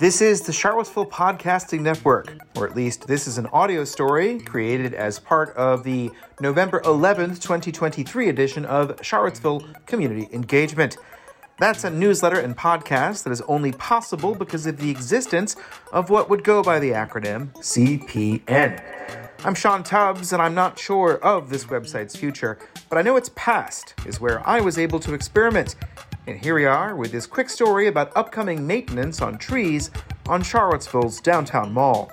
This is the Charlottesville Podcasting Network, or at least this is an audio story created as part of the November 11th, 2023 edition of Charlottesville Community Engagement. That's a newsletter and podcast that is only possible because of the existence of what would go by the acronym CPN. I'm Sean Tubbs, and I'm not sure of this website's future, but I know its past is where I was able to experiment. And here we are with this quick story about upcoming maintenance on trees on Charlottesville's downtown mall.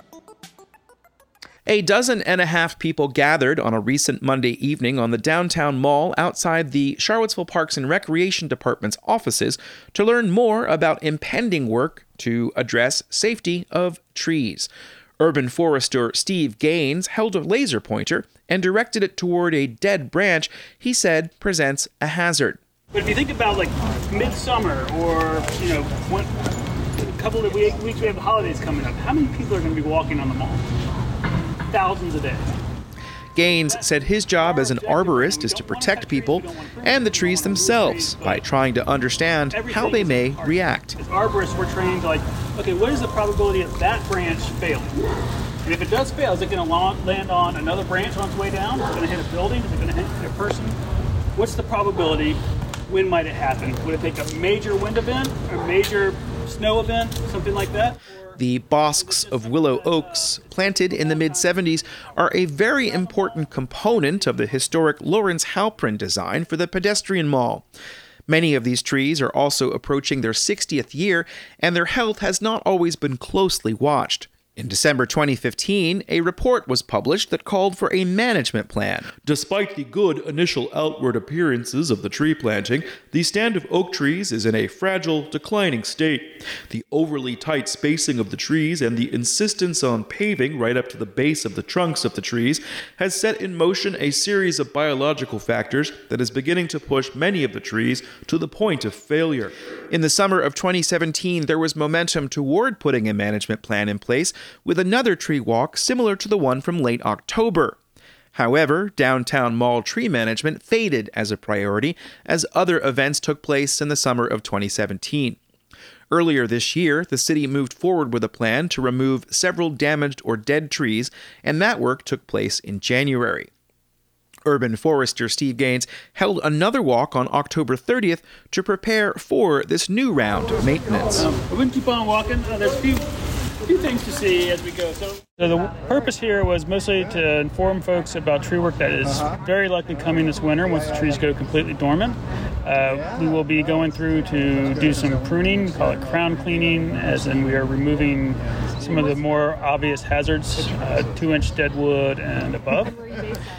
A dozen and a half people gathered on a recent Monday evening on the downtown mall outside the Charlottesville Parks and Recreation Department's offices to learn more about impending work to address safety of trees. Urban forester Steve Gaines held a laser pointer and directed it toward a dead branch he said presents a hazard. But if you think about like midsummer or, you know, one, a couple of weeks we have holidays coming up, how many people are going to be walking on the mall? Thousands a day. Gaines said his job as an arborist is to protect people and the trees themselves by trying to understand how they may react. As arborists, we're trained like, okay, what is the probability of that branch failing? And if it does fail, is it going to land on another branch on its way down? Is it going to hit a building? Is it going to hit a person? What's the probability? When might it happen? Would it take a major wind event, a major snow event, something like that? The bosks of willow oaks, planted in the mid 70s, are a very important component of the historic Lawrence Halprin design for the pedestrian mall. Many of these trees are also approaching their 60th year, and their health has not always been closely watched. In December 2015, a report was published that called for a management plan. Despite the good initial outward appearances of the tree planting, the stand of oak trees is in a fragile, declining state. The overly tight spacing of the trees and the insistence on paving right up to the base of the trunks of the trees has set in motion a series of biological factors that is beginning to push many of the trees to the point of failure. In the summer of 2017, there was momentum toward putting a management plan in place with another tree walk similar to the one from late October. However, downtown mall tree management faded as a priority as other events took place in the summer of 2017. Earlier this year, the city moved forward with a plan to remove several damaged or dead trees, and that work took place in January. Urban forester Steve Gaines held another walk on October 30th to prepare for this new round of maintenance. Um, we're going to keep on walking. Uh, there's a few few things to see as we go. So, so the purpose here was mostly to inform folks about tree work that is very likely coming this winter once the trees go completely dormant. Uh, we will be going through to do some pruning, call it crown cleaning, as in we are removing some of the more obvious hazards, uh, two inch dead wood and above.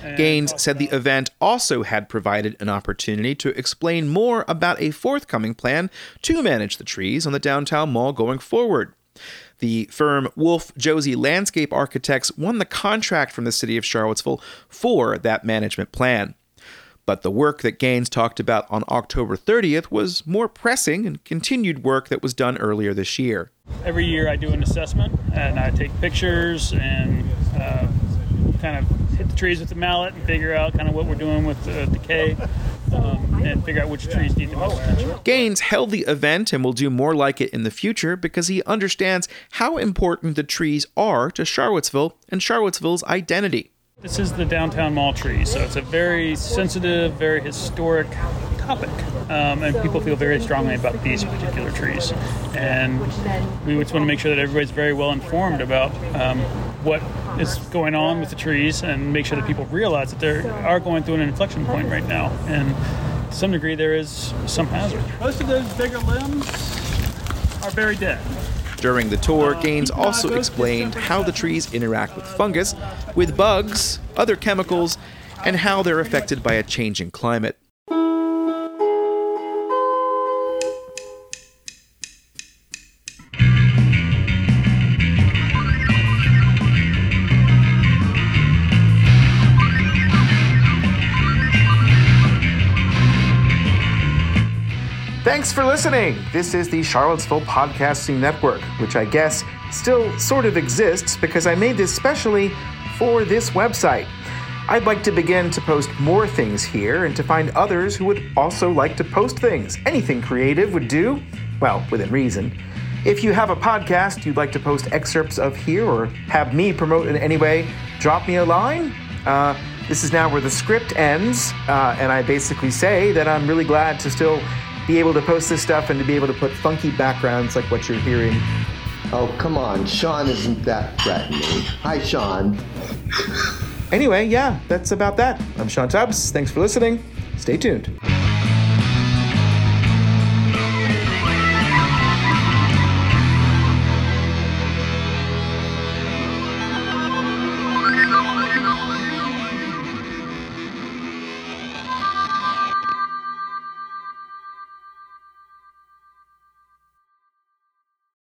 And Gaines said the event also had provided an opportunity to explain more about a forthcoming plan to manage the trees on the downtown mall going forward. The firm Wolf Josey Landscape Architects won the contract from the city of Charlottesville for that management plan. But the work that Gaines talked about on October 30th was more pressing and continued work that was done earlier this year. Every year I do an assessment and I take pictures and uh, kind of hit the trees with the mallet and figure out kind of what we're doing with the decay um, and figure out which trees need the most attention. Gaines held the event and will do more like it in the future because he understands how important the trees are to Charlottesville and Charlottesville's identity. This is the downtown mall tree, so it's a very sensitive, very historic topic, um, and people feel very strongly about these particular trees. And we just want to make sure that everybody's very well informed about um, what is going on with the trees, and make sure that people realize that they are going through an inflection point right now. And to some degree, there is some hazard. Most of those bigger limbs are very dead. During the tour, uh, Gaines also explained how the trees interact with fungus, with bugs, other chemicals, and how they're affected by a changing climate. Thanks for listening. This is the Charlottesville Podcasting Network, which I guess still sort of exists because I made this specially for this website. I'd like to begin to post more things here and to find others who would also like to post things. Anything creative would do, well, within reason. If you have a podcast you'd like to post excerpts of here or have me promote in any way, drop me a line. Uh, this is now where the script ends, uh, and I basically say that I'm really glad to still be able to post this stuff and to be able to put funky backgrounds like what you're hearing. Oh, come on. Sean isn't that threatening. Hi, Sean. Anyway, yeah, that's about that. I'm Sean Tubbs. Thanks for listening. Stay tuned.